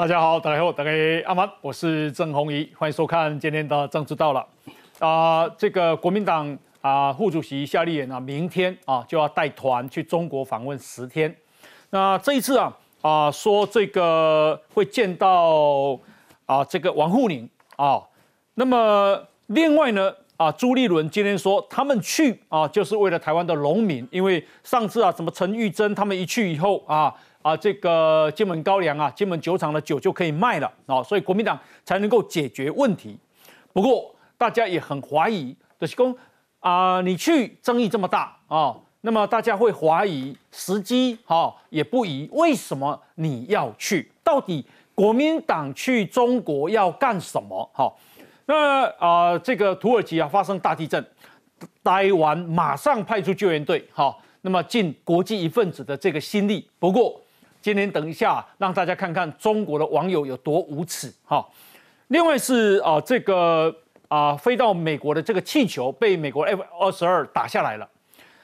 大家好，大家好，大家阿曼，我是郑宏仪，欢迎收看今天的政治到了。啊，这个国民党啊副主席夏立言啊，明天啊就要带团去中国访问十天。那这一次啊啊说这个会见到啊这个王沪宁啊，那么另外呢啊朱立伦今天说他们去啊就是为了台湾的农民，因为上次啊什么陈玉珍他们一去以后啊。啊，这个金门高粱啊，金门酒厂的酒就可以卖了啊，所以国民党才能够解决问题。不过大家也很怀疑，就是说啊，你去争议这么大啊，那么大家会怀疑时机哈也不宜。为什么你要去？到底国民党去中国要干什么？哈，那啊，这个土耳其啊发生大地震，台湾马上派出救援队哈，那么尽国际一份子的这个心力。不过今天等一下，让大家看看中国的网友有多无耻哈。另外是啊，这个啊飞到美国的这个气球被美国 F 二十二打下来了。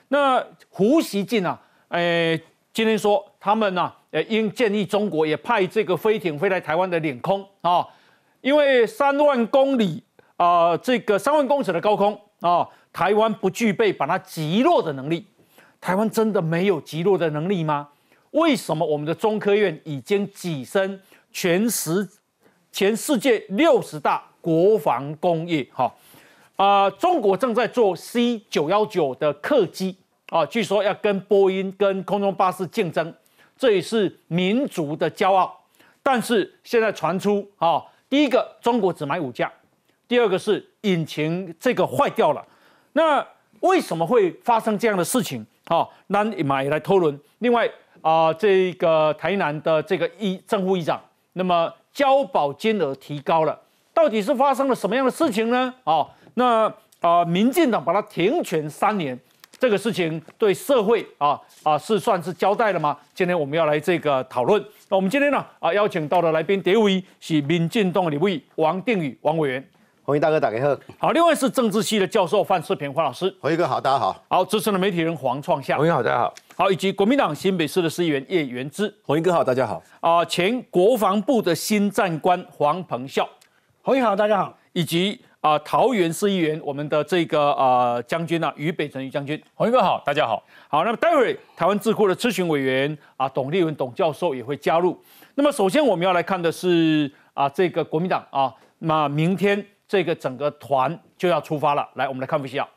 那胡锡进啊，诶，今天说他们呢，呃，应建议中国也派这个飞艇飞来台湾的领空啊，因为三万公里啊，这个三万公尺的高空啊，台湾不具备把它击落的能力。台湾真的没有击落的能力吗？为什么我们的中科院已经跻身全十全世界六十大国防工业？哈啊，中国正在做 C 九幺九的客机啊，据说要跟波音、跟空中巴士竞争，这也是民族的骄傲。但是现在传出啊，第一个中国只买五架，第二个是引擎这个坏掉了。那为什么会发生这样的事情？好，那马也来讨论。另外。啊，这个台南的这个议正副议长，那么交保金额提高了，到底是发生了什么样的事情呢？啊，那啊，民进党把它停权三年，这个事情对社会啊啊是算是交代了吗？今天我们要来这个讨论。那我们今天呢啊邀请到的来宾第一位是民进党的立委王定宇王委员。红衣大哥打给贺。好，另外是政治系的教授范世平范老师。红衣哥好，大家好。好，资深的媒体人黄创夏。红衣好，大家好。好，以及国民党新北市的市议员叶元之。红衣哥好，大家好。啊，前国防部的新战官黄鹏孝。红衣好，大家好。以及啊，桃园市议员我们的这个啊将军啊，于北辰于将军。红衣哥好，大家好。好，那么待会台湾智库的咨询委员啊，董立文董教授也会加入。那么首先我们要来看的是啊，这个国民党啊，那明天。这个整个团就要出发了，来，我们来看一下。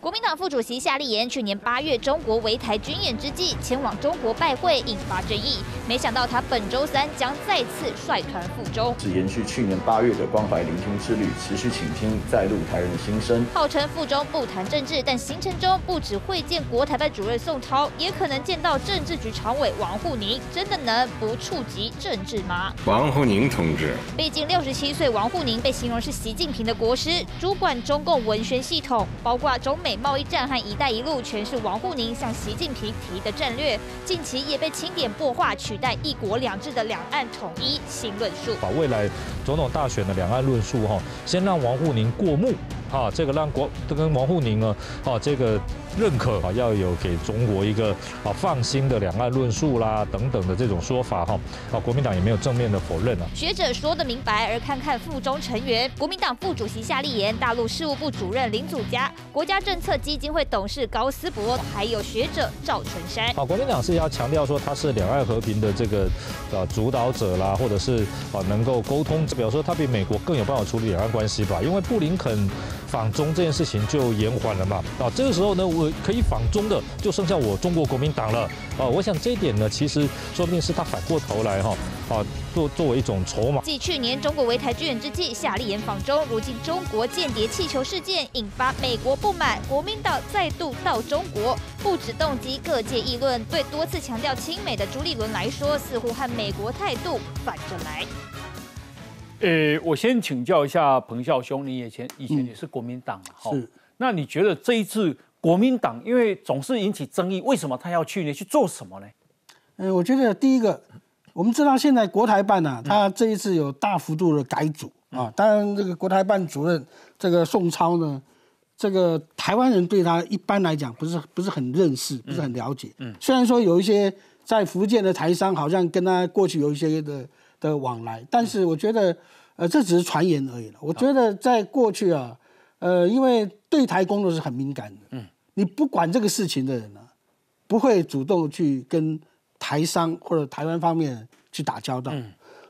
国民党副主席夏立言去年八月中国围台军演之际，前往中国拜会，引发争议。没想到他本周三将再次率团赴中，是延续去年八月的关怀聆听之旅，持续倾听在路台人的心声。号称赴中不谈政治，但行程中不止会见国台办主任宋涛，也可能见到政治局常委王沪宁。真的能不触及政治吗？王沪宁同志，毕竟六十七岁，王沪宁被形容是习近平的国师，主管中共文宣系统，包括中。美贸易战和“一带一路”全是王沪宁向习近平提的战略，近期也被清点破化，取代“一国两制”的两岸统一新论述。把未来总统大选的两岸论述，哈，先让王沪宁过目，哈，这个让国这跟王沪宁呢，啊，这个。认可啊，要有给中国一个啊放心的两岸论述啦，等等的这种说法哈，啊国民党也没有正面的否认啊。学者说的明白，而看看附中成员，国民党副主席夏立言、大陆事务部主任林祖嘉、国家政策基金会董事高思博，还有学者赵春山。啊，国民党是要强调说他是两岸和平的这个呃主导者啦，或者是啊能够沟通，比如说他比美国更有办法处理两岸关系吧？因为布林肯访中这件事情就延缓了嘛。啊，这个时候呢，我。可以访中的就剩下我中国国民党了啊！我想这一点呢，其实说不定是他反过头来哈啊，作作为一种筹码。继去年中国围台军演之际，夏立言访中，如今中国间谍气球事件引发美国不满，国民党再度到中国，不止动机，各界议论。对多次强调亲美的朱立伦来说，似乎和美国态度反着来。呃，我先请教一下彭孝兄，你以前以前也是国民党嘛？是。那你觉得这一次？国民党因为总是引起争议，为什么他要去呢？去做什么呢？嗯，我觉得第一个，我们知道现在国台办呢，他这一次有大幅度的改组啊。当然，这个国台办主任这个宋超呢，这个台湾人对他一般来讲不是不是很认识，不是很了解。嗯。虽然说有一些在福建的台商好像跟他过去有一些的的往来。但是我觉得，呃，这只是传言而已了。我觉得在过去啊，呃，因为对台工作是很敏感的，嗯，你不管这个事情的人呢，不会主动去跟台商或者台湾方面去打交道，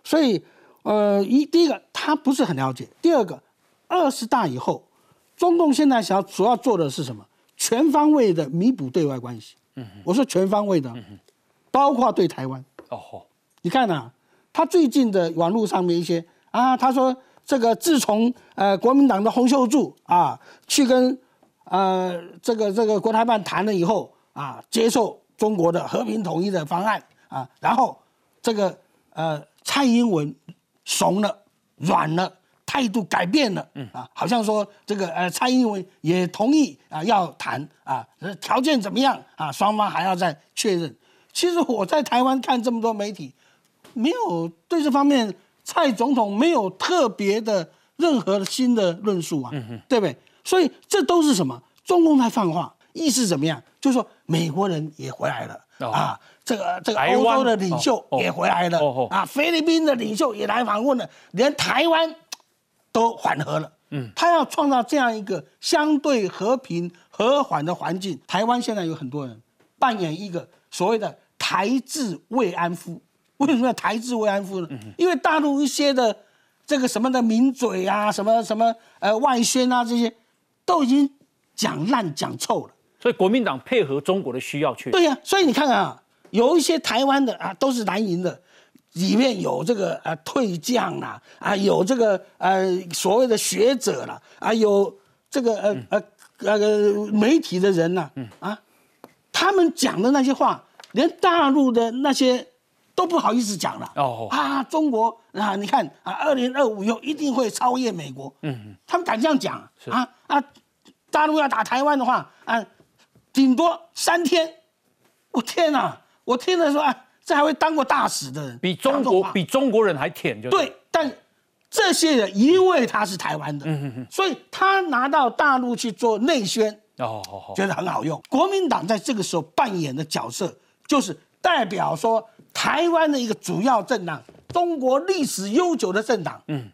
所以，呃，一第一个他不是很了解，第二个，二十大以后，中共现在想要主要做的是什么？全方位的弥补对外关系。嗯，我说全方位的，包括对台湾。哦，你看呐，他最近的网络上面一些啊，他说这个自从呃国民党的洪秀柱啊去跟呃这个这个国台办谈了以后啊，接受中国的和平统一的方案啊，然后这个呃蔡英文怂了软了。态度改变了，啊，好像说这个呃，蔡英文也同意啊，要谈啊，条件怎么样啊？双方还要再确认。其实我在台湾看这么多媒体，没有对这方面蔡总统没有特别的任何新的论述啊，对不对？所以这都是什么？中共在放话，意思怎么样？就是说美国人也回来了啊，这个这个欧洲的领袖也回来了啊，菲律宾的领袖也来访问了，连台湾。都缓和了，嗯，他要创造这样一个相对和平和缓的环境。台湾现在有很多人扮演一个所谓的台制慰安妇，为什么要台制慰安妇呢？因为大陆一些的这个什么的名嘴啊，什么什么呃外宣啊这些，都已经讲烂讲臭了。所以国民党配合中国的需要去。对呀，所以你看看啊，有一些台湾的啊，都是蓝营的。里面有这个呃退将啦，啊有这个呃所谓的学者啦，啊有这个呃呃呃媒体的人呐，啊，他们讲的那些话，连大陆的那些都不好意思讲了。哦啊，中国啊，你看啊，二零二五以后一定会超越美国。嗯嗯，他们敢这样讲啊啊，大陆要打台湾的话啊，顶多三天。我天哪，我听了说啊。这还会当过大使的人，比中国比中国人还舔，就对。但这些人因为他是台湾的，所以他拿到大陆去做内宣，哦，觉得很好用。国民党在这个时候扮演的角色，就是代表说台湾的一个主要政党，中国历史悠久的政党，嗯，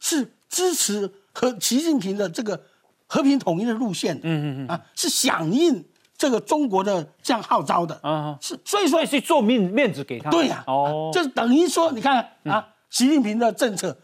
是支持和习近平的这个和平统一的路线，嗯嗯嗯，啊，是响应。这个中国的这样号召的，嗯，是所以说是做面面子给他，对呀，哦，就是等于说，你看啊，习近平的政策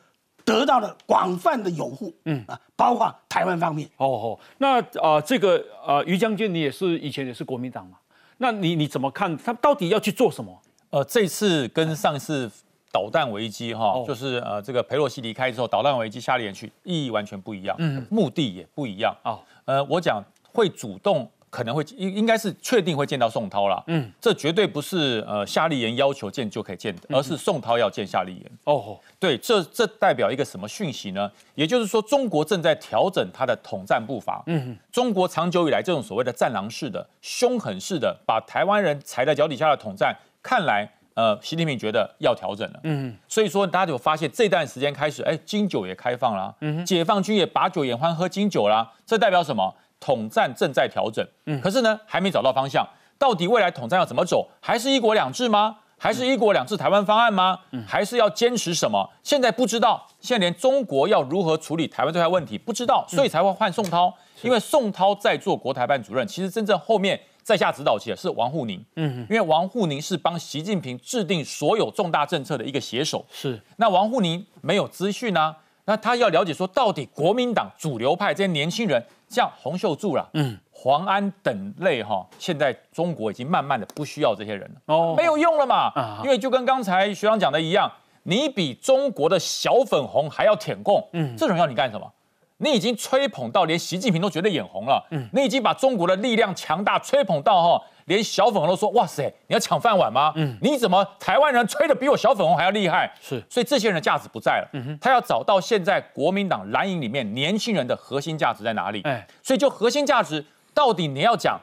得到了广泛的拥护，嗯啊，包括台湾方面。哦哦，那啊，这个啊，于将军，你也是以前也是国民党嘛？那你你怎么看他到底要去做什么？呃，这次跟上次导弹危机哈，就是呃，这个佩洛西离开之后，导弹危机下连去，意义完全不一样，嗯，目的也不一样啊。呃，我讲会主动。可能会应应该是确定会见到宋涛了，嗯，这绝对不是呃夏立言要求见就可以见的，而是宋涛要见夏立言。哦，对，这这代表一个什么讯息呢？也就是说，中国正在调整它的统战步伐。嗯，中国长久以来这种所谓的战狼式的、凶狠式的把台湾人踩在脚底下的统战，看来呃习近平觉得要调整了。嗯，所以说大家就发现这段时间开始，哎，金酒也开放了，嗯，解放军也把酒言欢喝金酒了，这代表什么？统战正在调整，嗯，可是呢，还没找到方向。到底未来统战要怎么走？还是一国两制吗？还是一国两制台湾方案吗？嗯，还是要坚持什么？现在不知道。现在连中国要如何处理台湾这块问题不知道，所以才会换宋涛。因为宋涛在做国台办主任，其实真正后面在下指导棋的是王沪宁。嗯，因为王沪宁是帮习近平制定所有重大政策的一个写手。是，那王沪宁没有资讯啊。那他要了解说，到底国民党主流派这些年轻人，像洪秀柱啦、嗯，黄安等类哈，现在中国已经慢慢的不需要这些人了，哦，没有用了嘛，因为就跟刚才学长讲的一样，你比中国的小粉红还要舔共，嗯，这种要你干什么？你已经吹捧到连习近平都觉得眼红了，嗯，你已经把中国的力量强大吹捧到哈。连小粉红都说：“哇塞，你要抢饭碗吗？嗯，你怎么台湾人吹的比我小粉红还要厉害？是，所以这些人的价值不在了。嗯哼，他要找到现在国民党蓝营里面年轻人的核心价值在哪里？哎，所以就核心价值，到底你要讲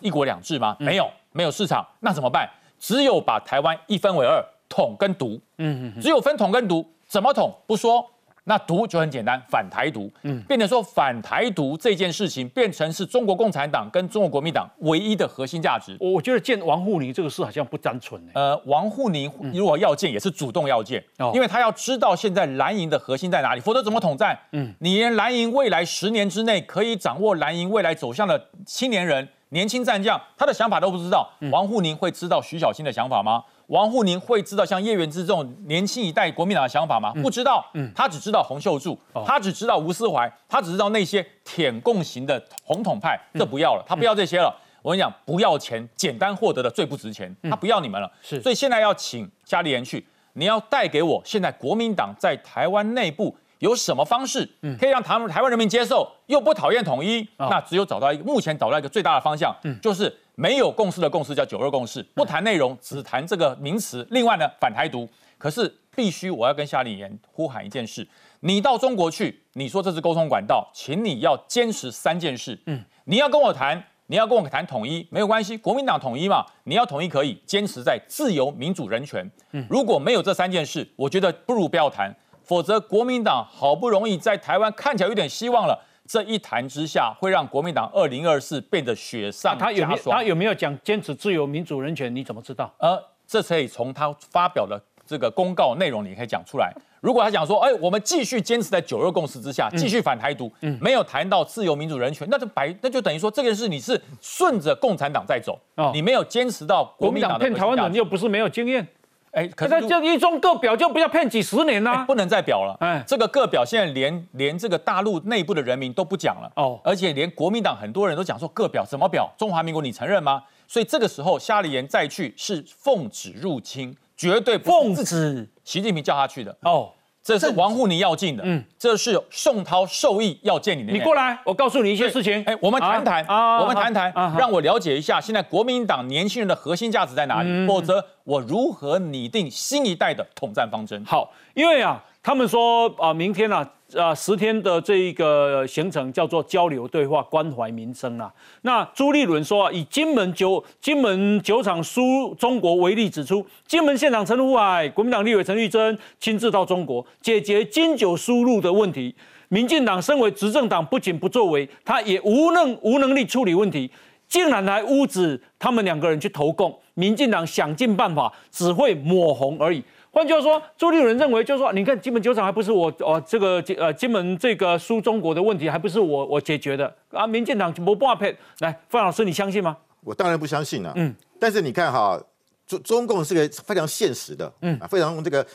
一国两制吗？没有，没有市场，那怎么办？只有把台湾一分为二，统跟独。嗯哼，只有分统跟独，怎么统不说？那独就很简单，反台独，嗯，变成说反台独这件事情变成是中国共产党跟中国国民党唯一的核心价值。我觉得见王沪宁这个事好像不单纯呃，王沪宁如果要见也是主动要见，因为他要知道现在蓝营的核心在哪里，否则怎么统战？嗯，你连蓝营未来十年之内可以掌握蓝营未来走向的青年人、年轻战将，他的想法都不知道，王沪宁会知道徐小新的想法吗？王沪宁会知道像叶元之这种年轻一代国民党的想法吗？不知道，他只知道洪秀柱，他只知道吴思怀，他只知道那些舔共型的红统派，这不要了，他不要这些了。我跟你讲，不要钱，简单获得的最不值钱，他不要你们了。是，所以现在要请嘉立言去，你要带给我现在国民党在台湾内部有什么方式，可以让台湾台湾人民接受，又不讨厌统一？那只有找到一个，目前找到一个最大的方向，就是。没有共识的共识叫九二共识，不谈内容，只谈这个名词。另外呢，反台独，可是必须我要跟夏立言呼喊一件事：你到中国去，你说这是沟通管道，请你要坚持三件事。嗯，你要跟我谈，你要跟我谈统一，没有关系，国民党统一嘛，你要统一可以，坚持在自由、民主、人权。嗯，如果没有这三件事，我觉得不如不要谈，否则国民党好不容易在台湾看起来有点希望了。这一谈之下，会让国民党二零二四变得雪上加霜。他有没有讲坚持自由、民主、人权？你怎么知道？呃，这可以从他发表的这个公告内容，你可以讲出来。如果他讲说，哎，我们继续坚持在九二共识之下，继续反台独，没有谈到自由、民主、人权，那就白，那就等于说这件事你是顺着共产党在走，你没有坚持到国民党骗台湾人，又不是没有经验。哎，可是这一中各表就不要骗几十年呐，不能再表了。哎，这个各表现在连连这个大陆内部的人民都不讲了哦，而且连国民党很多人都讲说各表怎么表？中华民国你承认吗？所以这个时候夏立言再去是奉旨入侵，绝对奉旨，习近平叫他去的哦。这是王沪宁要进的，嗯，这是宋涛授意要见你的。你过来，我告诉你一些事情。哎，我们谈谈，我们谈谈，让我了解一下现在国民党年轻人的核心价值在哪里，否则我如何拟定新一代的统战方针？好，因为啊。他们说啊，明天呢，呃，十天的这一个行程叫做交流对话、关怀民生啊。那朱立伦说啊，以金门酒金门酒厂输中国为例，指出金门县长陈福海、国民党立委陈玉珍亲自到中国解决金酒输入的问题。民进党身为执政党，不仅不作为，他也无能无能力处理问题，竟然还污指他们两个人去投共。民进党想尽办法，只会抹红而已。换句话说，朱立伦认为，就是说，你看金门酒厂还不是我哦，这个呃金门这个输中国的问题，还不是我我解决的啊？民进党不罢配，来，范老师，你相信吗？我当然不相信了。嗯，但是你看哈，中中共是个非常现实的，嗯，非常这个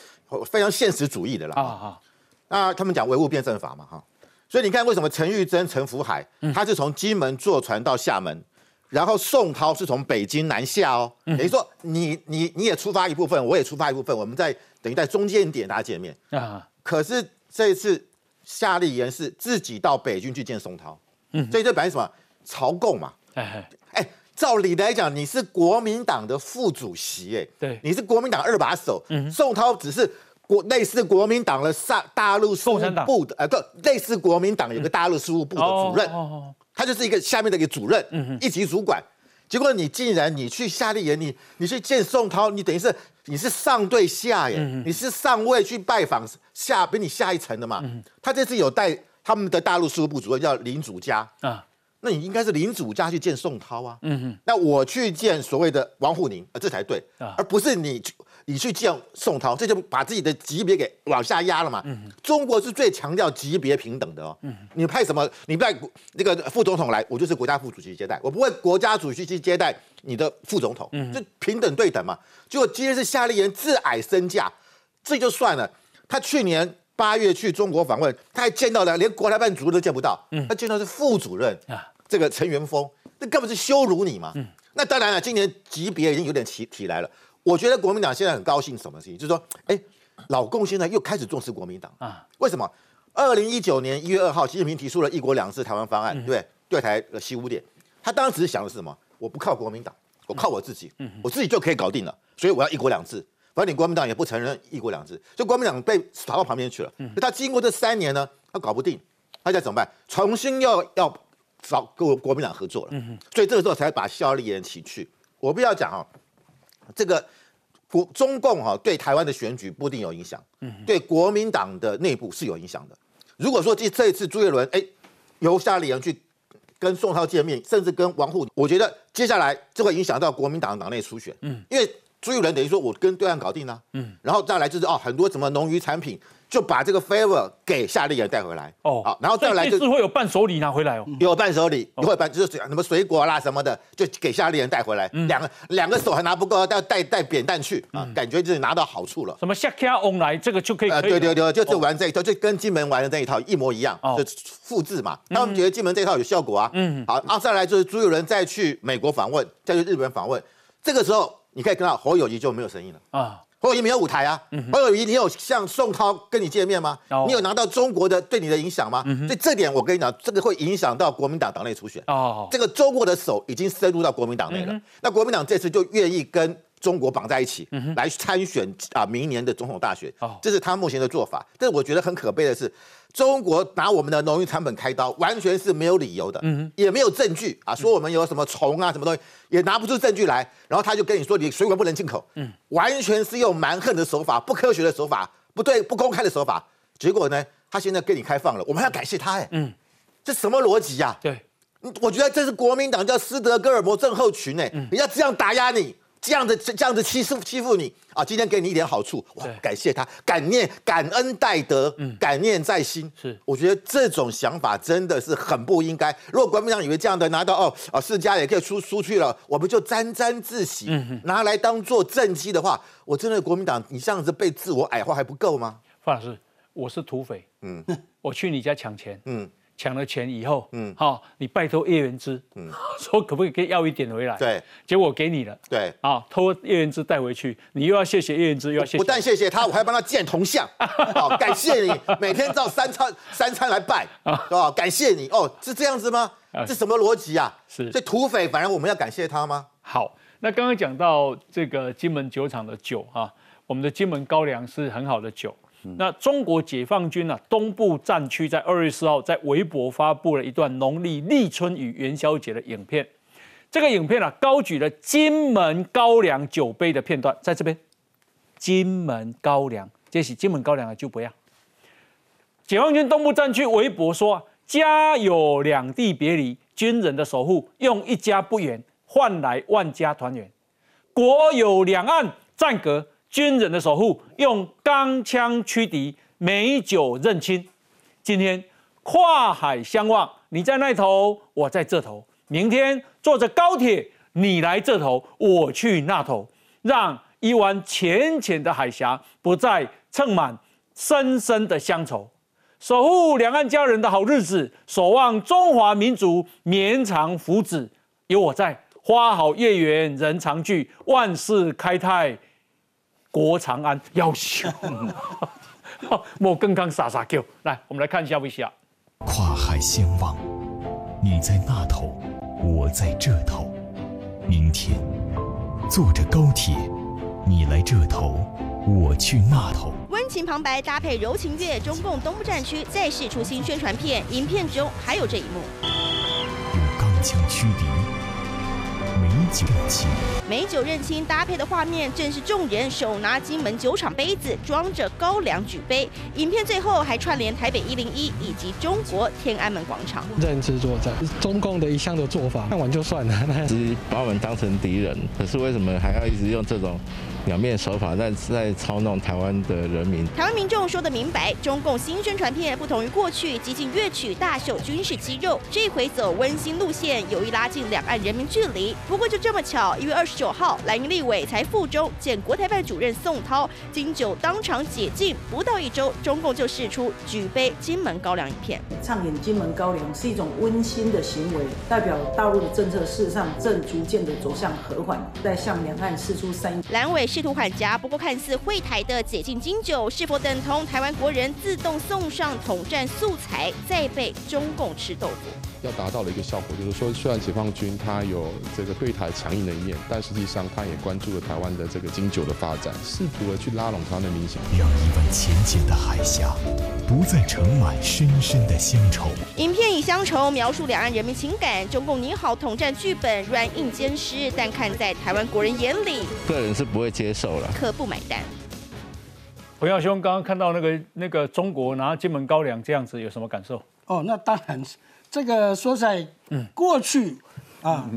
非常现实主义的啦。啊啊，那他们讲唯物辩证法嘛，哈，所以你看为什么陈玉珍、陈福海，他是从金门坐船到厦门。然后宋涛是从北京南下哦，等于说你你你也出发一部分，我也出发一部分，我们在等于在中间点大家见面。啊。可是这一次夏立言是自己到北京去见宋涛，嗯，所以这表示什么？朝贡嘛。哎哎，照理来讲，你是国民党的副主席，哎，对，你是国民党二把手，嗯，宋涛只是国类似国民党的上大陆事务部的，呃，对，类似国民党有个大陆事务部的主任。他就是一个下面的一个主任，一级主管。结果你竟然你去夏令营，你你去见宋涛，你等于是你是上对下耶，你是上位去拜访下比你下一层的嘛。他这次有带他们的大陆事务部主任叫林祖嘉啊，那你应该是林祖嘉去见宋涛啊。那我去见所谓的王沪宁，这才对，而不是你。你去见宋涛，这就把自己的级别给往下压了嘛？中国是最强调级别平等的哦。你派什么？你派那个副总统来，我就是国家副主席接待，我不会国家主席去接待你的副总统，就平等对等嘛。结果今天是夏立言自矮身价，这就算了。他去年八月去中国访问，他还见到了连国台办主任都见不到，他见到是副主任啊，这个陈元峰，那根本是羞辱你嘛。那当然了，今年级别已经有点起起来了。我觉得国民党现在很高兴什么事情？就是说，哎，老共现在又开始重视国民党啊？为什么？二零一九年一月二号，习近平提出了一国两制台湾方案，对对台的西五点，他当时想的是什么？我不靠国民党，我靠我自己，我自己就可以搞定了。所以我要一国两制，反正你国民党也不承认一国两制，所以国民党被甩到旁边去了。他经过这三年呢，他搞不定，他在怎么办？重新要要找跟国民党合作了。所以这个时候才把效力人请去。我不要讲啊，这个。国中共哈对台湾的选举不一定有影响，嗯，对国民党的内部是有影响的。如果说这这一次朱一伦哎由夏立言去跟宋涛见面，甚至跟王沪，我觉得接下来就会影响到国民党党内初选，嗯，因为朱一伦等于说我跟对岸搞定了，嗯，然后再来就是哦很多什么农渔产品。就把这个 favor 给夏立言带回来。哦，好，然后再来就是会有伴手礼拿回来哦，有伴手礼，会伴就是什么水果啦什么的，就给夏立言带回来，两个两个手还拿不够，要带带扁担去啊，感觉就是拿到好处了。什么下卡翁来这个就可以，对对对，就是玩这一套，就跟金门玩的那一套一模一样，就复制嘛。他们觉得金门这套有效果啊，嗯，好，然后再来就是朱友仁再去美国访问，再去日本访问，这个时候你可以看到侯友谊就没有声音了。啊。侯友谊没有舞台啊，侯友谊，你有像宋涛跟你见面吗？你有拿到中国的对你的影响吗？所以这点我跟你讲，这个会影响到国民党党内初选。哦，这个中国的手已经深入到国民党内了。那国民党这次就愿意跟。中国绑在一起来参选啊，明年的总统大选，这是他目前的做法。但是我觉得很可悲的是，中国拿我们的农业产品开刀，完全是没有理由的，嗯也没有证据啊，说我们有什么虫啊，什么东西也拿不出证据来。然后他就跟你说，你水果不能进口，嗯完全是用蛮横的手法、不科学的手法、不对、不公开的手法。结果呢，他现在跟你开放了，我们要感谢他哎，嗯这什么逻辑呀？对，我觉得这是国民党叫斯德哥尔摩症候群哎，人家这样打压你。这样的这样子欺负欺负你啊！今天给你一点好处，哇！感谢他，感念感恩戴德，感念在心。是，我觉得这种想法真的是很不应该。如果国民党以为这样的拿到哦啊世家也可以出出去了，我们就沾沾自喜，拿来当做政绩的话，我真的国民党你这样子被自我矮化还不够吗？范老师，我是土匪，嗯，我去你家抢钱，嗯。抢了钱以后，嗯，好，你拜托叶元之，嗯，说可不可以可以要一点回来？对，结果给你了，对，啊，偷叶元之带回去，你又要谢谢叶元之，又要谢，不但谢谢他，我还帮他建铜像，好，感谢你，每天照三餐三餐来拜，啊，感谢你，哦，是这样子吗？这什么逻辑啊？是，这土匪反而我们要感谢他吗？好，那刚刚讲到这个金门酒厂的酒啊，我们的金门高粱是很好的酒。那中国解放军呢？东部战区在二月四号在微博发布了一段农历立春与元宵节的影片。这个影片啊，高举了金门高粱酒杯的片段，在这边。金门高粱，这是金门高粱的就不要。解放军东部战区微博说：“家有两地别离，军人的守护用一家不远换来万家团圆；国有两岸战隔。”军人的守护，用钢枪驱敌，美酒认亲。今天跨海相望，你在那头，我在这头。明天坐着高铁，你来这头，我去那头，让一湾浅浅的海峡不再盛满深深的乡愁。守护两岸家人的好日子，守望中华民族绵长福祉。有我在，花好月圆人常聚，万事开泰。国长安要修，莫更刚傻傻叫。来，我们来看一下一下。跨海相望，你在那头，我在这头。明天坐着高铁，你来这头，我去那头。温情旁白搭配柔情乐，中共东部战区再试出新宣传片，影片中还有这一幕。用钢枪驱敌。美酒认亲，美酒认亲搭配的画面，正是众人手拿金门酒厂杯子，装着高粱举杯。影片最后还串联台北一零一以及中国天安门广场。认知作战，中共的一项的做法，看完就算了。那只把我们当成敌人，可是为什么还要一直用这种？两面手法在在操弄台湾的人民。台湾民众说得明白，中共新宣传片不同于过去激进乐曲大秀军事肌肉，这回走温馨路线，有意拉近两岸人民距离。不过就这么巧，一月二十九号，蓝营立委才附中见国台办主任宋涛，金九当场解禁，不到一周，中共就试出举杯金门高粱影片，唱演金门高粱是一种温馨的行为，代表大陆的政策事实上正逐渐的走向和缓，在向两岸释出善意。蓝委。试图缓颊，不过看似会台的解禁金酒，是否等同台湾国人自动送上统战素材，再被中共吃豆腐？要达到的一个效果，就是说，虽然解放军他有这个对台强硬的一面，但实际上他也关注了台湾的这个经久的发展，试图的去拉拢台湾的民心，让一湾浅浅的海峡不再盛满深深的乡愁。影片以乡愁描述两岸人民情感，中共你好统战剧本软硬兼施，但看在台湾国人眼里，个人是不会。接受了，可不买单。彭耀兄刚刚看到那个那个中国拿金门高粱这样子，有什么感受？哦，那当然，这个说在过去啊，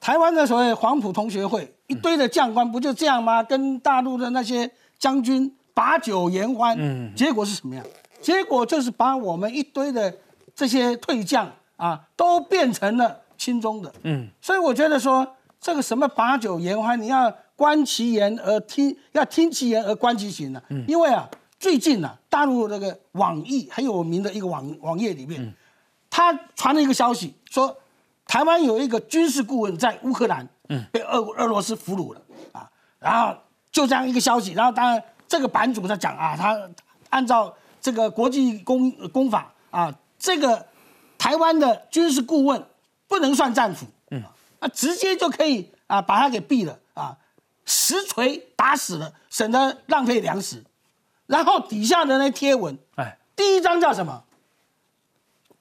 台湾的所谓黄埔同学会一堆的将官不就这样吗？跟大陆的那些将军把酒言欢，结果是什么样？结果就是把我们一堆的这些退将啊，都变成了亲中的。嗯，所以我觉得说这个什么把酒言欢，你要。观其言而听，要听其言而观其行呢。嗯，因为啊，最近呢，大陆那个网易很有名的一个网网页里面，他传了一个消息，说台湾有一个军事顾问在乌克兰，嗯，被俄俄罗斯俘虏了啊。然后就这样一个消息，然后当然这个版主在讲啊，他按照这个国际公公法啊，这个台湾的军事顾问不能算战俘，嗯，啊，直接就可以啊把他给毙了啊。实锤打死了，省得浪费粮食。然后底下的那贴文，哎，第一张叫什么？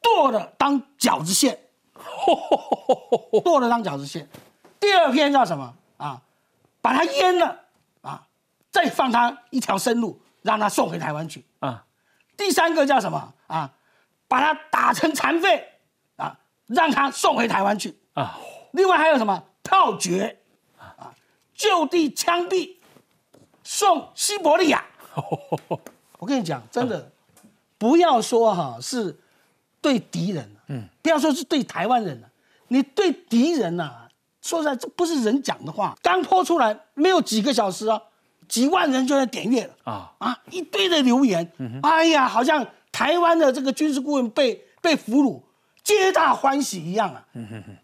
剁了当饺子馅，剁了当饺子馅。第二篇叫什么？啊，把它阉了，啊，再放他一条生路，让他送回台湾去。啊，第三个叫什么？啊，把他打成残废，啊，让他送回台湾去。啊，另外还有什么？炮决啊。就地枪毙，送西伯利亚。我跟你讲，真的，不要说哈是对敌人，嗯，不要说是对台湾人了，你对敌人呐，说实在，这不是人讲的话。刚泼出来没有几个小时啊，几万人就在点阅了啊啊，一堆的留言，哎呀，好像台湾的这个军事顾问被被俘虏，皆大欢喜一样啊。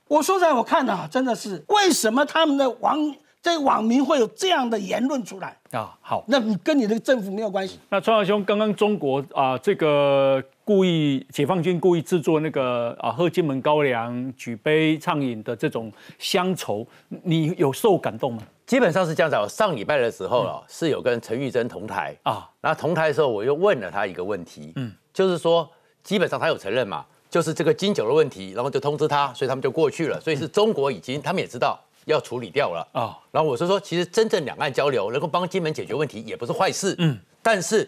我说实在我看啊，真的是为什么他们的网。这网民会有这样的言论出来啊？好，那你跟你的政府没有关系。那川华兄，刚刚中国啊，这个故意解放军故意制作那个啊喝金门高粱、举杯畅饮的这种乡愁，你有受感动吗？基本上是这样子。上礼拜的时候啊，是有跟陈玉珍同台啊，然后同台的时候我又问了他一个问题，嗯，就是说基本上他有承认嘛，就是这个金九的问题，然后就通知他，所以他们就过去了，所以是中国已经他们也知道。要处理掉了啊！然后我是说，其实真正两岸交流能够帮金门解决问题，也不是坏事。嗯，但是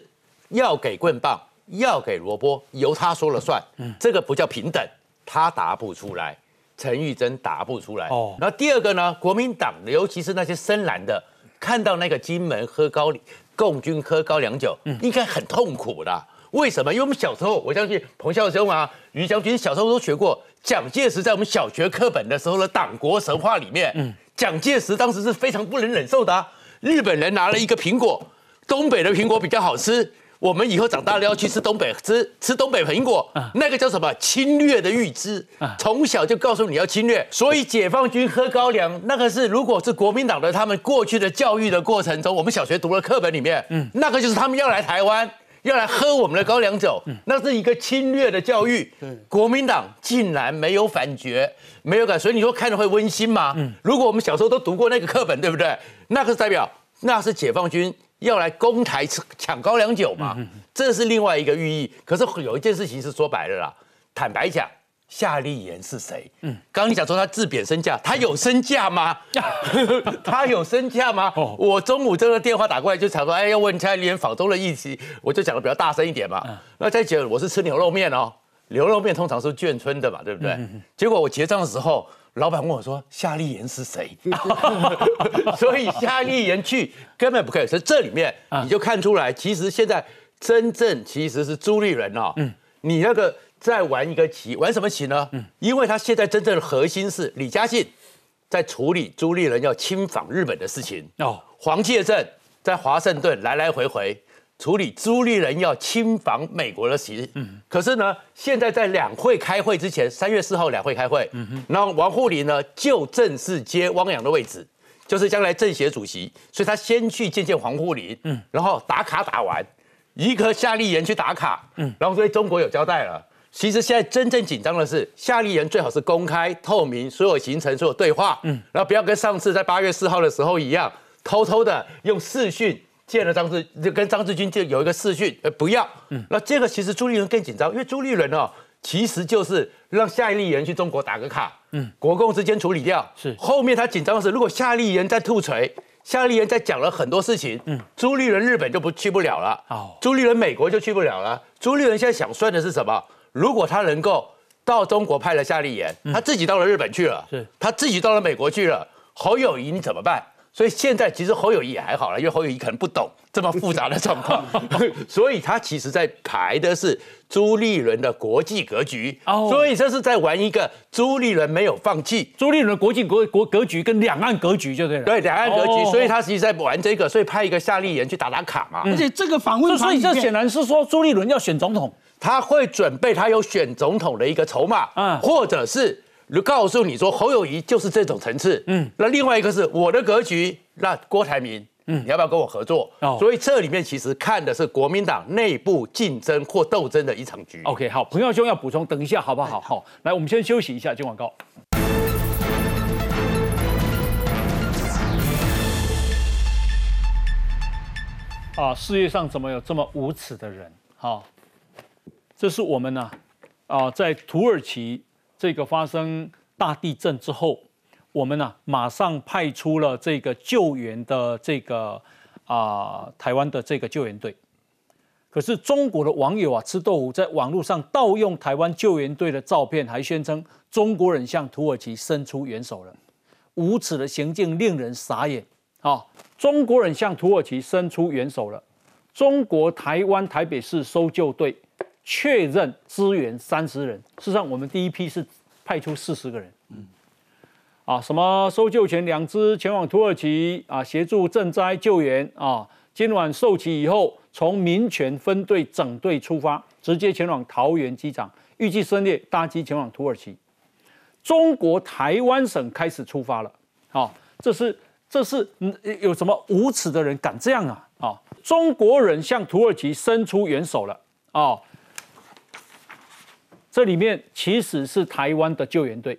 要给棍棒，要给萝卜，由他说了算。嗯，这个不叫平等，他答不出来，陈玉珍答不出来。哦，然后第二个呢，国民党尤其是那些深蓝的，看到那个金门喝高共军喝高粱酒，应该很痛苦的。为什么？因为我们小时候，我相信彭孝兄啊、于将军小时候都学过。蒋介石在我们小学课本的时候的党国神话里面，嗯，蒋介石当时是非常不能忍受的。日本人拿了一个苹果，东北的苹果比较好吃，我们以后长大了要去吃东北吃吃东北苹果，那个叫什么侵略的预知，从小就告诉你要侵略，所以解放军喝高粱，那个是如果是国民党的他们过去的教育的过程中，我们小学读的课本里面，嗯，那个就是他们要来台湾。要来喝我们的高粱酒，那是一个侵略的教育。国民党竟然没有反觉，没有感，所以你说看着会温馨吗？如果我们小时候都读过那个课本，对不对？那个代表那是解放军要来攻台抢高粱酒嘛？这是另外一个寓意。可是有一件事情是说白了啦，坦白讲。夏立言是谁？嗯，刚刚你讲说他自贬身价，他有身价吗？他有身价吗？我中午这个电话打过来就想说，哎，要问夏立言访中的议题，我就讲的比较大声一点嘛。那再讲我是吃牛肉面哦，牛肉面通常是眷村的嘛，对不对？结果我结账的时候，老板问我说夏立言是谁？所以夏立言去根本不可以。所以这里面你就看出来，其实现在真正其实是朱立伦哦。嗯，你那个。在玩一个棋，玩什么棋呢？嗯，因为他现在真正的核心是李嘉信在处理朱立伦要亲访日本的事情哦。黄介正在华盛顿来来回回处理朱立人要亲访美国的事。嗯，可是呢，现在在两会开会之前，三月四号两会开会，嗯哼，然后王沪宁呢就正式接汪洋的位置，就是将来政协主席，所以他先去见见黄沪宁，嗯，然后打卡打完，一个夏立言去打卡，嗯，然后所以中国有交代了。其实现在真正紧张的是，夏立言最好是公开透明，所有行程、所有对话，嗯，然后不要跟上次在八月四号的时候一样，偷偷的用视讯见了张志，就跟张志军就有一个视讯，呃，不要，嗯，那这个其实朱立伦更紧张，因为朱立伦哦，其实就是让夏立言去中国打个卡，嗯，国共之间处理掉，是。后面他紧张的是，如果夏立言再吐锤，夏立言在讲了很多事情，嗯，朱立伦日本就不去不了了，哦，朱立伦美国就去不了了。朱立伦现在想算的是什么？如果他能够到中国派了夏立言，他自己到了日本去了，是，他自己到了美国去了，侯友谊你怎么办？所以现在其实侯友谊也还好了，因为侯友谊可能不懂这么复杂的状况，所以他其实在排的是朱立伦的国际格局，所以这是在玩一个朱立伦没有放弃。朱立伦国际国国格局跟两岸格局就对了，对两岸格局，所以他实际在玩这个，所以派一个夏立言去打打卡嘛，而且这个访问，所以这显然是说朱立伦要选总统，他会准备他有选总统的一个筹码，嗯，或者是。就告诉你说侯友谊就是这种层次，嗯，那另外一个是我的格局，那郭台铭，嗯，你要不要跟我合作？哦，所以这里面其实看的是国民党内部竞争或斗争的一场局。OK，好，彭耀兄要补充，等一下好不好？好，来，我们先休息一下，接广告。啊，世界上怎么有这么无耻的人？好，这是我们呢，啊，在土耳其。这个发生大地震之后，我们呢马上派出了这个救援的这个啊台湾的这个救援队。可是中国的网友啊吃豆腐，在网络上盗用台湾救援队的照片，还宣称中国人向土耳其伸出援手了。无耻的行径令人傻眼啊！中国人向土耳其伸出援手了。中国台湾台北市搜救队。确认支援三十人，事实上我们第一批是派出四十个人。嗯，啊，什么搜救犬两只前往土耳其啊，协助赈灾救援啊。今晚受旗以后，从民权分队整队出发，直接前往桃园机场，预计深夜搭机前往土耳其。中国台湾省开始出发了。好，这是这是有什么无耻的人敢这样啊？啊，中国人向土耳其伸出援手了。啊。这里面其实是台湾的救援队，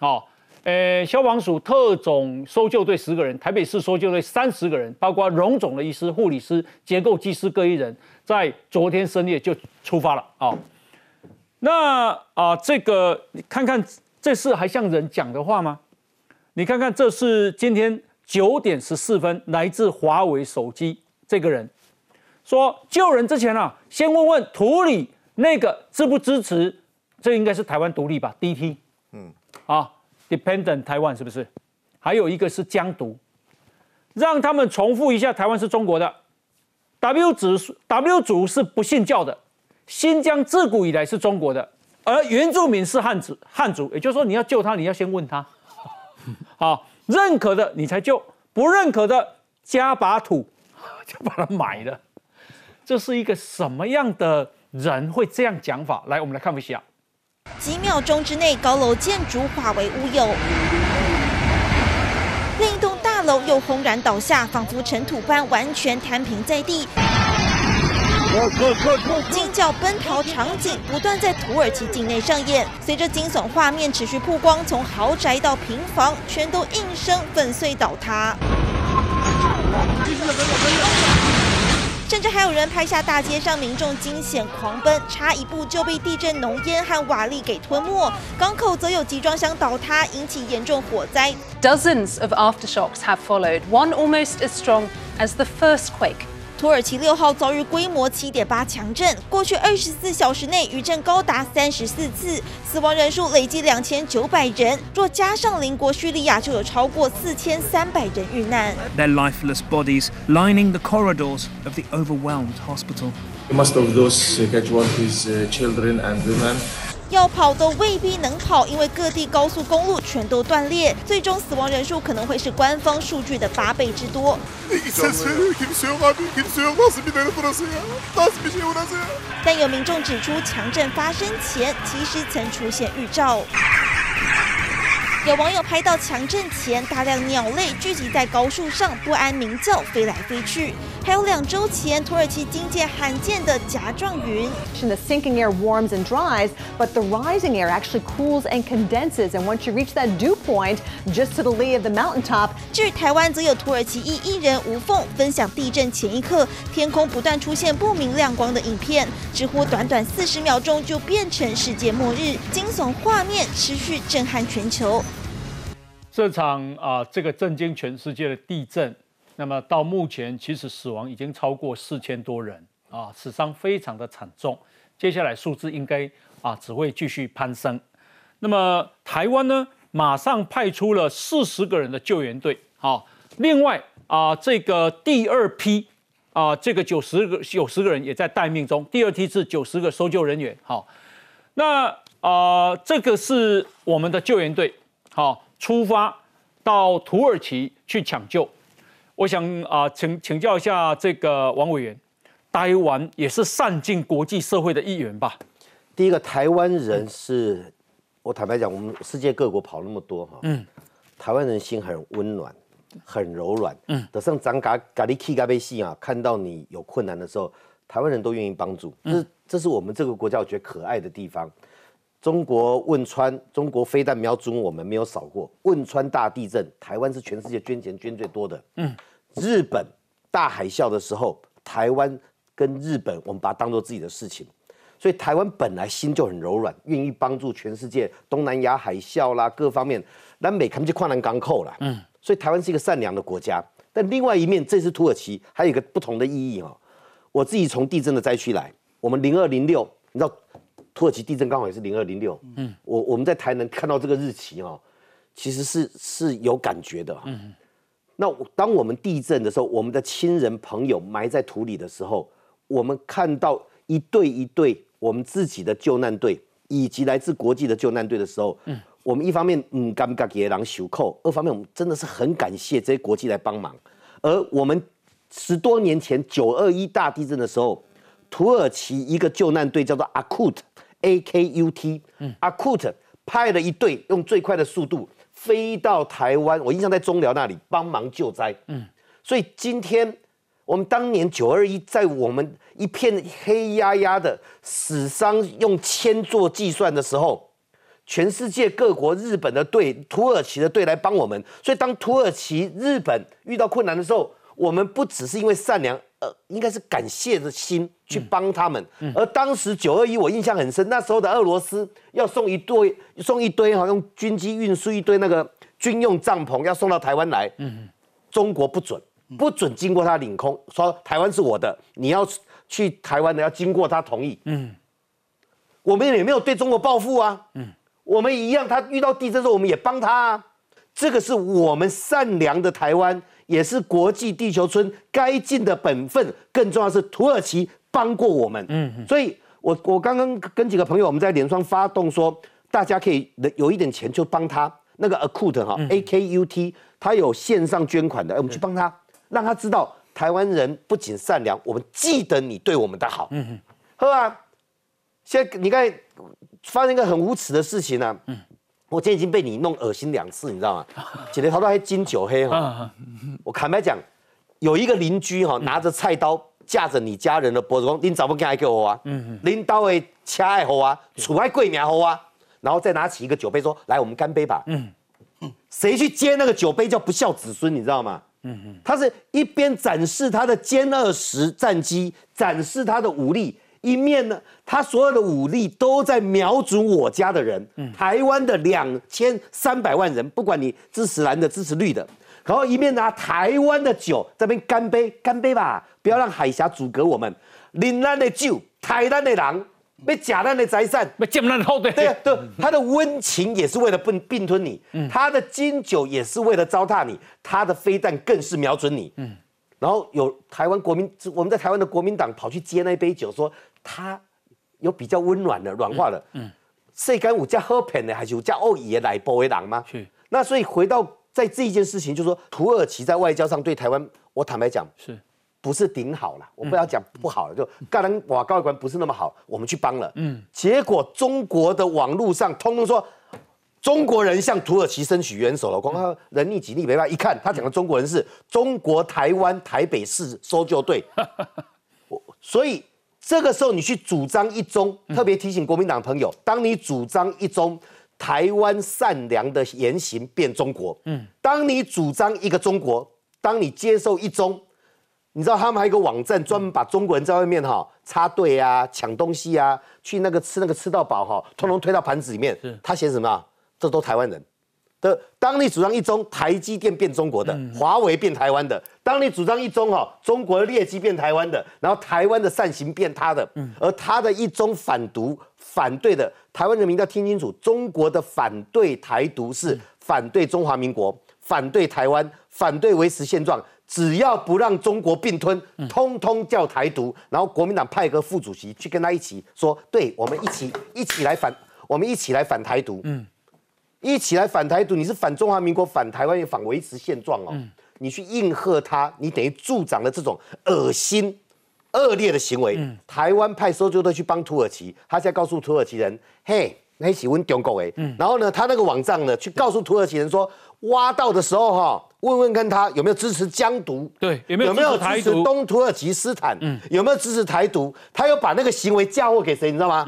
哦，呃，消防署特种搜救队十个人，台北市搜救队三十个人，包括荣总的医师、护理师、结构技师各一人，在昨天深夜就出发了啊。那啊，这个你看看，这事还像人讲的话吗？你看看，这是今天九点十四分，来自华为手机这个人说，救人之前啊，先问问土里那个支不支持。这应该是台湾独立吧？DT，嗯，啊，Dependent 台湾是不是？还有一个是疆独，让他们重复一下，台湾是中国的。W 族 W 族是不信教的，新疆自古以来是中国的，而原住民是汉族，汉族，也就是说你要救他，你要先问他，好，认可的你才救，不认可的加把土 就把它埋了。这是一个什么样的人会这样讲法？来，我们来看一下。几秒钟之内，高楼建筑化为乌有，另一栋大楼又轰然倒下，仿佛尘土般完全摊平在地。惊叫奔逃场景不断在土耳其境内上演，随着惊悚画面持续曝光，从豪宅到平房，全都应声粉碎倒塌。甚至还有人拍下大街上民众惊险狂奔，差一步就被地震浓烟和瓦砾给吞没。港口则有集装箱倒塌，引起严重火灾。Dozens of aftershocks have followed, one almost as strong as the first quake. 土耳其六号遭遇规模七点八强震，过去二十四小时内余震高达三十四次，死亡人数累计两千九百人。若加上邻国叙利亚，就有超过四千三百人遇难。Their lifeless bodies lining the corridors of the overwhelmed hospital. Most of those casualties, children and women. 要跑都未必能跑，因为各地高速公路全都断裂，最终死亡人数可能会是官方数据的八倍之多。但有民众指出，强震发生前其实曾出现预兆。有网友拍到强震前，大量鸟类聚集在高树上，不安鸣叫，飞来飞去。还有两周前，土耳其惊见罕见的夹状云。The sinking air warms and dries, but the rising air actually cools and condenses. And once you reach that dew point, just to the lee of the mountaintop. 至于台湾，则有土耳其裔艺人吴凤分享地震前一刻天空不断出现不明亮光的影片，直呼短短四十秒钟就变成世界末日，惊悚画面持续震撼全球。这场啊，这个震惊全世界的地震，那么到目前，其实死亡已经超过四千多人啊，死伤非常的惨重。接下来数字应该啊只会继续攀升。那么台湾呢，马上派出了四十个人的救援队。好，另外啊，这个第二批啊，这个九十个九十个人也在待命中。第二批是九十个搜救人员。好，那啊，这个是我们的救援队。好，出发到土耳其去抢救。我想啊，请请教一下这个王委员，台湾也是善尽国际社会的一员吧？第一个，台湾人是，我坦白讲，我们世界各国跑那么多哈，嗯，台湾人心很温暖，很柔软，嗯，得上咱嘎嘎里 K 嘎贝西啊，看到你有困难的时候，台湾人都愿意帮助，这这是我们这个国家我觉得可爱的地方。中国汶川，中国飞弹瞄准我们没有少过。汶川大地震，台湾是全世界捐钱捐最多的。嗯，日本大海啸的时候，台湾跟日本，我们把它当做自己的事情。所以台湾本来心就很柔软，愿意帮助全世界。东南亚海啸啦，各方面，南美他们就跨南港口了。嗯，所以台湾是一个善良的国家。但另外一面，这次土耳其还有一个不同的意义哦。我自己从地震的灾区来，我们零二零六，你知道。土耳其地震刚好也是零二零六，嗯，我我们在台南看到这个日期哦，其实是是有感觉的，嗯，那当我们地震的时候，我们的亲人朋友埋在土里的时候，我们看到一队一队我们自己的救难队以及来自国际的救难队的时候，嗯，我们一方面嗯尴尬给人袖扣，二方面我们真的是很感谢这些国际来帮忙，而我们十多年前九二一大地震的时候，土耳其一个救难队叫做阿库特。A K U T，嗯，Akut 派了一队用最快的速度飞到台湾，我印象在中寮那里帮忙救灾，嗯，所以今天我们当年九二一在我们一片黑压压的死伤用千做计算的时候，全世界各国日本的队、土耳其的队来帮我们，所以当土耳其、日本遇到困难的时候，我们不只是因为善良。呃，应该是感谢的心去帮他们。而当时九二一，我印象很深，那时候的俄罗斯要送一堆，送一堆哈，用军机运输一堆那个军用帐篷要送到台湾来。嗯，中国不准，不准经过他领空，说台湾是我的，你要去台湾的要经过他同意。嗯，我们也没有对中国报复啊。嗯，我们一样，他遇到地震的时候，我们也帮他啊。这个是我们善良的台湾。也是国际地球村该尽的本分，更重要是土耳其帮过我们，嗯，所以我我刚刚跟几个朋友我们在联双发动说，大家可以有一点钱就帮他那个 Acut 哈 A K U T，他有线上捐款的，我们去帮他，让他知道台湾人不仅善良，我们记得你对我们的好，嗯嗯，喝啊，现在你看发生一个很无耻的事情呢，嗯。我今天已经被你弄恶心两次，你知道吗？姐姐头都还金酒黑哈。我坦白讲，有一个邻居哈，拿着菜刀架着你家人的脖子，说：“您怎么敢给我啊？拎刀会掐爱好啊，楚爱贵名好啊。”然后再拿起一个酒杯说：“来，我们干杯吧。”嗯谁去接那个酒杯叫不孝子孙，你知道吗？嗯嗯，他是一边展示他的歼二十战机，展示他的武力。一面呢，他所有的武力都在瞄准我家的人，台湾的两千三百万人，不管你支持蓝的支持绿的，然后一面拿台湾的酒这边干杯，干杯吧，不要让海峡阻隔我们。岭南的酒，台湾的狼，被假难的财散，被劫难后对对对，他的温情也是为了并并吞你，他的金酒也是为了糟蹋你，他的飞弹更是瞄准你。嗯，然后有台湾国民，我们在台湾的国民党跑去接那一杯酒，说。他有比较温暖的、软化的，嗯，谁敢我加喝片的，还是我加欧爷来波为党吗？是。那所以回到在这一件事情，就是说土耳其在外交上对台湾，我坦白讲，是不是顶好了？我不要讲不好了，就个人瓦高官不是那么好，我们去帮了，嗯。结果中国的网络上通通说中国人向土耳其伸取援手了，光他人力、几力没办法，一看他讲的中国人是中国台湾台北市搜救队，所以。这个时候你去主张一中，特别提醒国民党朋友，当你主张一中，台湾善良的言行变中国。嗯，当你主张一个中国，当你接受一中，你知道他们还有一个网站，专门把中国人在外面哈插队啊、抢东西啊、去那个吃那个吃到饱哈，通通推到盘子里面。他写什么？这都台湾人，的，当你主张一中，台积电变中国的，华为变台湾的；当你主张一中，哈，中国的劣迹变台湾的，然后台湾的善行变他的，而他的一中反独反对的台湾人民要听清楚，中国的反对台独是反对中华民国，反对台湾，反对维持现状，只要不让中国并吞，通通叫台独。然后国民党派个副主席去跟他一起说，对我们一起一起来反，我们一起来反台独。嗯。一起来反台独，你是反中华民国、反台湾、也反维持现状哦。你去应和他，你等于助长了这种恶心、恶劣的行为。台湾派搜救队去帮土耳其，他现在告诉土耳其人：“嘿，那喜欢中国哎。”然后呢，他那个网站呢，去告诉土耳其人说：“挖到的时候哈，问问看他有没有支持疆独，对，有没有有没有支持东土耳其斯坦，有没有支持台独？他又把那个行为嫁祸给谁？你知道吗？”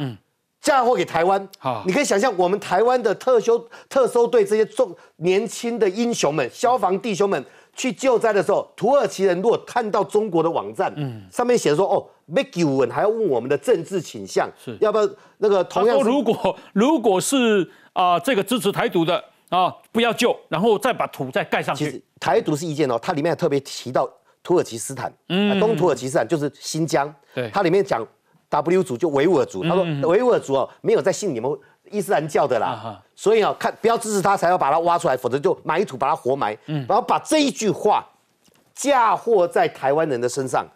嫁祸给台湾，好，你可以想象我们台湾的特修特搜队这些重年轻的英雄们，消防弟兄们去救灾的时候，土耳其人如果看到中国的网站，嗯，上面写说哦，没给问，还要问我们的政治倾向，是要不要那个同样？如果如果是啊，这个支持台独的啊，不要救，然后再把土再盖上去。其实台独是意见哦，它里面特别提到土耳其斯坦，嗯，东土耳其斯坦就是新疆，对，它里面讲。W 族就维吾尔族，他说维吾尔族哦没有在信你们伊斯兰教的啦，所以啊看不要支持他，才要把他挖出来，否则就埋土把他活埋，然后把这一句话嫁祸在台湾人的身上。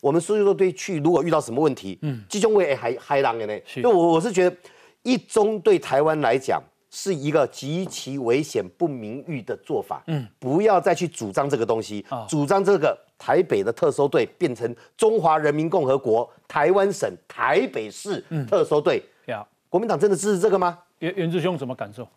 我们苏州队去如果遇到什么问题，嗯，集中会还还狼的呢？就我我是觉得一中对台湾来讲是一个极其危险不名誉的做法，嗯，不要再去主张这个东西，主张这个。台北的特搜队变成中华人民共和国台湾省台北市特搜队，国民党真的支持这个吗？袁袁志兄怎么感受？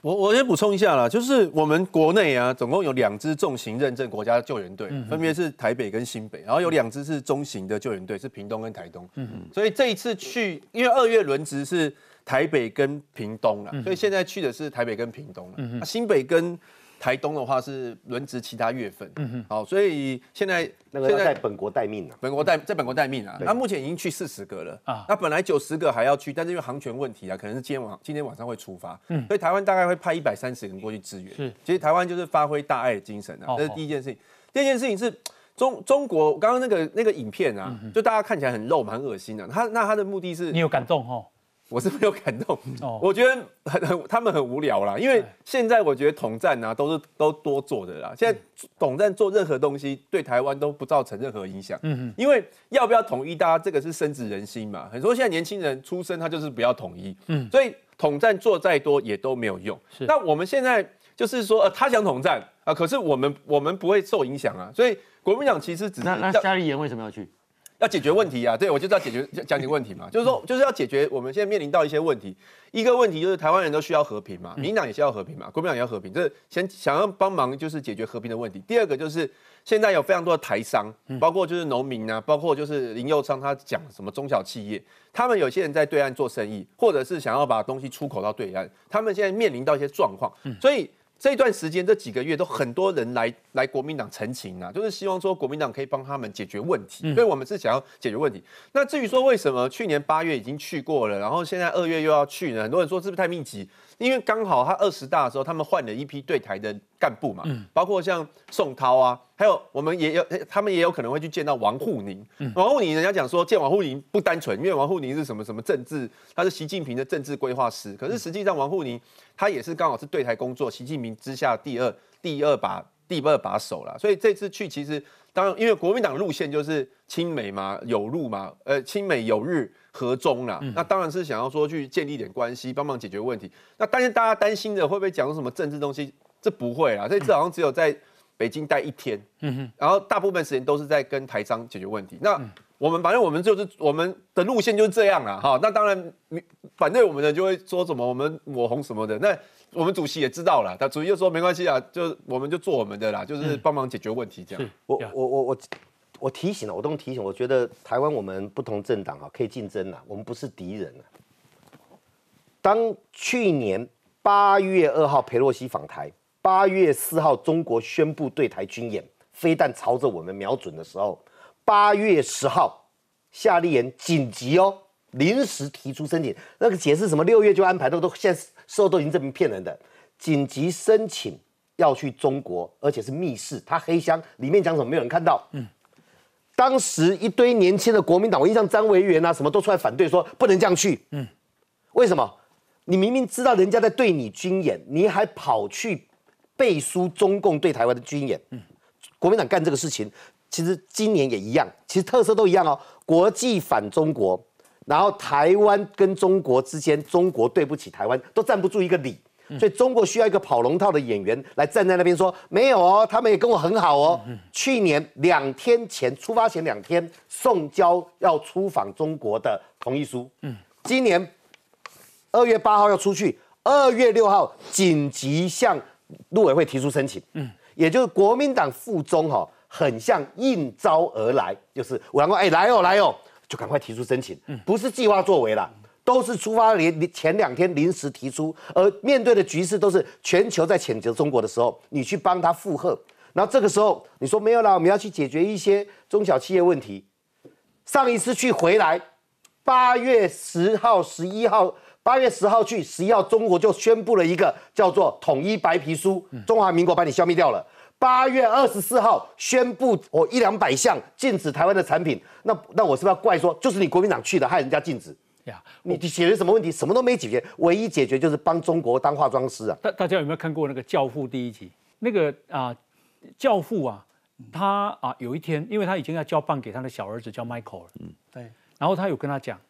我我先补充一下啦，就是我们国内啊，总共有两支重型认证国家救援队，分别是台北跟新北，然后有两支是中型的救援队，是屏东跟台东。所以这一次去，因为二月轮值是台北跟屏东了，所以现在去的是台北跟屏东了。新北跟台东的话是轮值其他月份，嗯哼，好，所以现在那个在本国待命啊，本国待在本国待命啊，那目前已经去四十个了。啊，那本来九十个还要去，但是因为航权问题啊，可能是今天晚今天晚上会出发，嗯，所以台湾大概会派一百三十人过去支援，是，其实台湾就是发挥大爱的精神啊，这是第一件事情，第二件事情是中中国刚刚那个那个影片啊，就大家看起来很肉蛮恶心的，他那他的目的是，你有感动哈？我是没有感动，我觉得很很他们很无聊啦，因为现在我觉得统战啊都是都多做的啦，现在统战做任何东西对台湾都不造成任何影响，嗯嗯，因为要不要统一，大家这个是深植人心嘛，很多现在年轻人出生他就是不要统一，嗯，所以统战做再多也都没有用，是，那我们现在就是说，呃，他想统战啊，可是我们我们不会受影响啊，所以国民党其实只那那夏立言为什么要去？要解决问题啊！对我就是要解决讲你问题嘛，就是说就是要解决我们现在面临到一些问题。一个问题就是台湾人都需要和平嘛，民党也需要和平嘛，国民党也要和平。这先想要帮忙就是解决和平的问题。第二个就是现在有非常多的台商，包括就是农民啊，包括就是林佑昌他讲什么中小企业，他们有些人在对岸做生意，或者是想要把东西出口到对岸，他们现在面临到一些状况，所以。这段时间这几个月都很多人来来国民党陈情啊，就是希望说国民党可以帮他们解决问题，所以我们是想要解决问题。那至于说为什么去年八月已经去过了，然后现在二月又要去呢？很多人说是不是太密集？因为刚好他二十大的时候，他们换了一批对台的干部嘛，包括像宋涛啊，还有我们也有，他们也有可能会去见到王沪宁。王沪宁人家讲说见王沪宁不单纯，因为王沪宁是什么什么政治，他是习近平的政治规划师。可是实际上王沪宁他也是刚好是对台工作，习近平之下第二第二把第二把手了。所以这次去其实当然因为国民党路线就是亲美嘛，有路嘛，呃，亲美有日。和中啦，那当然是想要说去建立点关系，帮忙解决问题。那但是大家担心的会不会讲什么政治东西？这不会啦，所以，这次好像只有在北京待一天，嗯哼，然后大部分时间都是在跟台商解决问题。那我们反正我们就是我们的路线就是这样了哈。那当然，反对我们的就会说什么我们抹红什么的。那我们主席也知道了，他主席就说没关系啊，就我们就做我们的啦，就是帮忙解决问题这样。我我我我。我提醒了，我都提醒。我觉得台湾我们不同政党啊，可以竞争了，我们不是敌人了。当去年八月二号佩洛西访台，八月四号中国宣布对台军演，飞弹朝着我们瞄准的时候，八月十号夏立言紧急哦，临时提出申请，那个解释什么六月就安排，都都现在事后都已经证明骗人的。紧急申请要去中国，而且是密室，他黑箱里面讲什么没有人看到。嗯，当时一堆年轻的国民党，我印象张维元啊，什么都出来反对，说不能这样去。嗯，为什么？你明明知道人家在对你军演，你还跑去背书中共对台湾的军演。嗯，国民党干这个事情，其实今年也一样，其实特色都一样哦。国际反中国，然后台湾跟中国之间，中国对不起台湾，都站不住一个理。所以中国需要一个跑龙套的演员来站在那边说没有哦，他们也跟我很好哦。去年两天前出发前两天送交要出访中国的同意书。嗯，今年。二月八号要出去，二月六号紧急向陆委会提出申请。嗯，也就是国民党附中哈，很像应招而来，就是我阳光哎来哦来哦，就赶快提出申请。嗯，不是计划作为了，都是出发连前两天临时提出，而面对的局势都是全球在谴责中国的时候，你去帮他附和，然后这个时候你说没有啦，我们要去解决一些中小企业问题。上一次去回来，八月十号、十一号。八月十号去，十一号中国就宣布了一个叫做统一白皮书，中华民国把你消灭掉了。八月二十四号宣布我一两百项禁止台湾的产品，那那我是不是要怪说就是你国民党去的，害人家禁止呀？你解决什么问题？什么都没解决，唯一解决就是帮中国当化妆师啊！大大家有没有看过那个《教父》第一集？那个啊，教父啊，他啊有一天，因为他已经要交棒给他的小儿子叫 Michael 了，嗯，对，然后他有跟他讲。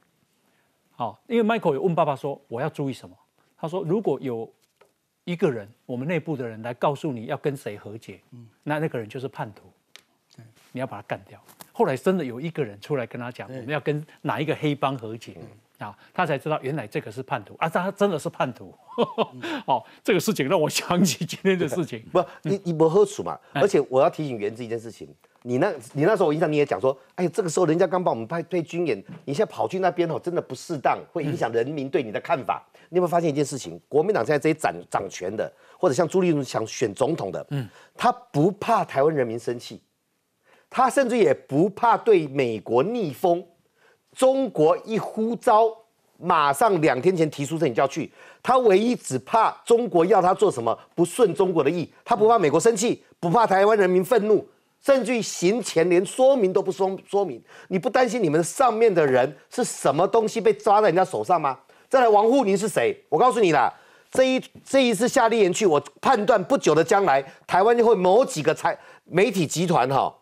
好，因为 Michael 有问爸爸说：“我要注意什么？”他说：“如果有一个人，我们内部的人来告诉你要跟谁和解，嗯，那那个人就是叛徒，对，你要把他干掉。”后来真的有一个人出来跟他讲：“我们要跟哪一个黑帮和解啊？”他才知道原来这个是叛徒啊！他真的是叛徒。好，这个事情让我想起今天的事情。不，你你不喝楚嘛？而且我要提醒原子一件事情。你那，你那时候我印象你也讲说，哎，这个时候人家刚帮我们派对军演，你现在跑去那边哦，真的不适当，会影响人民对你的看法。你有没有发现一件事情？国民党现在这些掌掌权的，或者像朱立伦想选总统的，嗯，他不怕台湾人民生气，他甚至也不怕对美国逆风。中国一呼召，马上两天前提出这你就要去，他唯一只怕中国要他做什么不顺中国的意，他不怕美国生气，不怕台湾人民愤怒。甚至于行前连说明都不说说明，你不担心你们上面的人是什么东西被抓在人家手上吗？再来，王沪宁是谁？我告诉你啦，这一这一次夏立言去，我判断不久的将来，台湾就会某几个财媒体集团哈，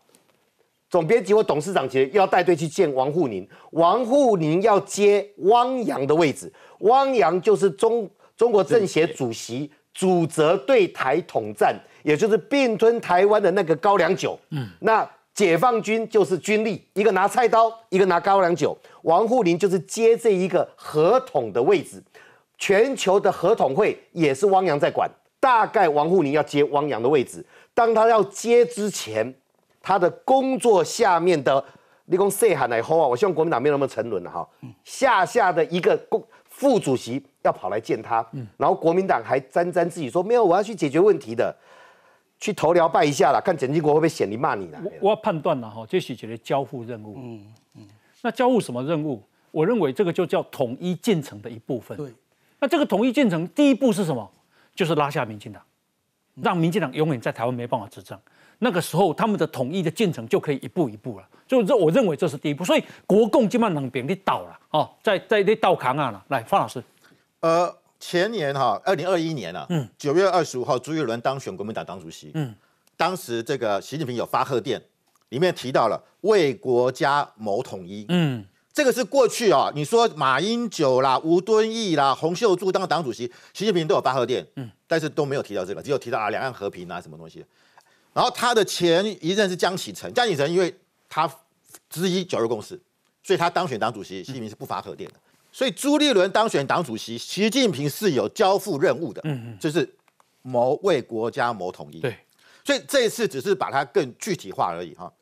总编辑或董事长级要带队去见王沪宁，王沪宁要接汪洋的位置，汪洋就是中中国政协主席，主责对台统战。也就是并吞台湾的那个高粱酒，嗯，那解放军就是军力，一个拿菜刀，一个拿高粱酒，王沪宁就是接这一个合统的位置，全球的合统会也是汪洋在管，大概王沪宁要接汪洋的位置，当他要接之前，他的工作下面的立功 say 喊来吼啊，我希望国民党没有那么沉沦了哈，下下的一个工副主席要跑来见他，嗯，然后国民党还沾沾自己说没有，我要去解决问题的。去头疗拜一下啦，看蒋经国会不会显你骂你呢？我我要判断了哈，这是觉得交付任务。嗯嗯，那交付什么任务？我认为这个就叫统一进程的一部分。对，那这个统一进程第一步是什么？就是拉下民进党，让民进党永远在台湾没办法执政。那个时候，他们的统一的进程就可以一步一步了。就这，我认为这是第一步。所以国共基本上两边你倒了哦，在在那倒扛啊了。来，方老师，呃。前年哈，二零二一年啊，九月二十五号，朱一伦当选国民党党主席。嗯，当时这个习近平有发贺电，里面提到了为国家谋统一。嗯，这个是过去啊，你说马英九啦、吴敦义啦、洪秀柱当党主席，习近平都有发贺电。嗯，但是都没有提到这个，只有提到啊两岸和平啊什么东西。然后他的前一任是江启臣，江启臣因为他之一九二共识，所以他当选党主席，习近平是不发贺电的。所以朱立伦当选党主席，习近平是有交付任务的，嗯嗯，就是谋为国家谋统一。对，所以这一次只是把它更具体化而已哈。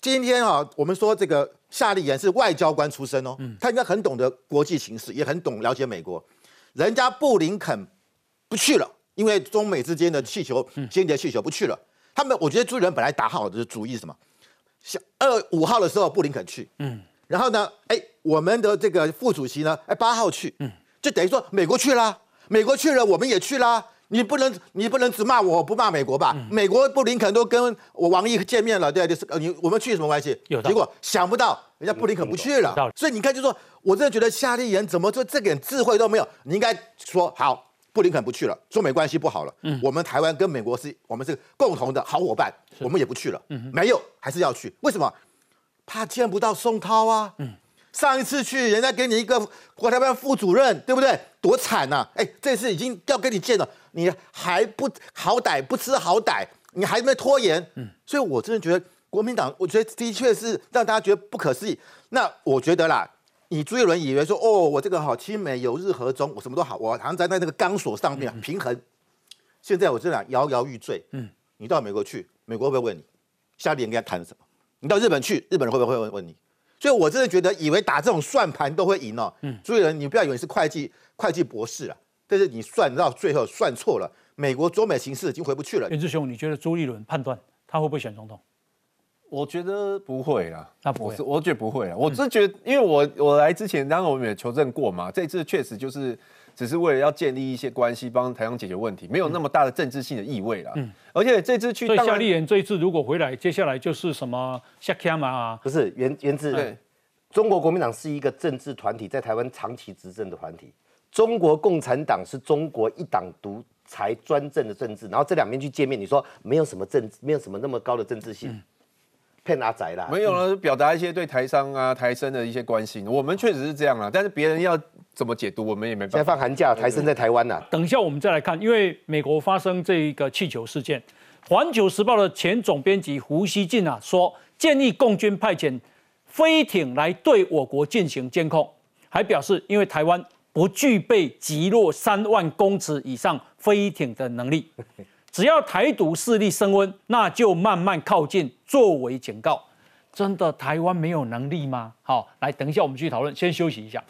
今天啊，我们说这个夏立言是外交官出身哦，他应该很懂得国际形势，也很懂了解美国。人家布林肯不去了，因为中美之间的气球间谍气球不去了。他们我觉得朱立伦本来打好的主意是什么？二五号的时候布林肯去，嗯。然后呢？哎，我们的这个副主席呢？哎，八号去，嗯，就等于说美国去啦，美国去了，我们也去啦。你不能你不能只骂我不骂美国吧？美国布林肯都跟我王毅见面了，对就是你我们去什么关系？有结果想不到人家布林肯不去了，所以你看就说，我真的觉得夏立言怎么就这点智慧都没有？你应该说好。布林肯不去了，中美关系不好了。嗯，我们台湾跟美国是我们是共同的好伙伴，我们也不去了。嗯，没有，还是要去。为什么？怕见不到宋涛啊。嗯，上一次去，人家给你一个国台办副主任，对不对？多惨呐！哎，这次已经要跟你见了，你还不好歹不知好歹，你还在拖延。嗯，所以我真的觉得国民党，我觉得的确是让大家觉得不可思议。那我觉得啦。你朱一伦以为说哦，我这个好亲美有日和中，我什么都好，我好像站在那个钢索上面平衡。现在我这俩摇摇欲坠。嗯，你到美国去，美国会不会问你？夏立言跟他谈什么？你到日本去，日本人会不会问问你？所以我真的觉得，以为打这种算盘都会赢哦。嗯，朱一伦，你不要以为是会计会计博士啊，但是你算到最后算错了，美国中美形势已经回不去了。袁志雄，你觉得朱一伦判断他会不会选总统？我觉得不会啦，那不会，我觉得不会啊。我是觉得，因为我我来之前，当然我们也求证过嘛，这次确实就是只是为了要建立一些关系，帮台湾解决问题，没有那么大的政治性的意味啦。嗯，而且这次去，所以夏立言这一次如果回来，接下来就是什么下 cam 啊？不是，原原之，对，中国国民党是一个政治团体，在台湾长期执政的团体。中国共产党是中国一党独裁专政的政治，然后这两边去见面，你说没有什么政治，没有什么那么高的政治性。骗阿仔啦，没有了，表达一些对台商啊、台生的一些关心。我们确实是这样啦，但是别人要怎么解读，我们也没办法。现在放寒假，台生在台湾呢。等一下我们再来看，因为美国发生这一个气球事件，《环球时报》的前总编辑胡锡进啊说，建议共军派遣飞艇来对我国进行监控，还表示，因为台湾不具备击落三万公尺以上飞艇的能力。只要台独势力升温，那就慢慢靠近，作为警告。真的台湾没有能力吗？好，来等一下，我们继续讨论。先休息一下。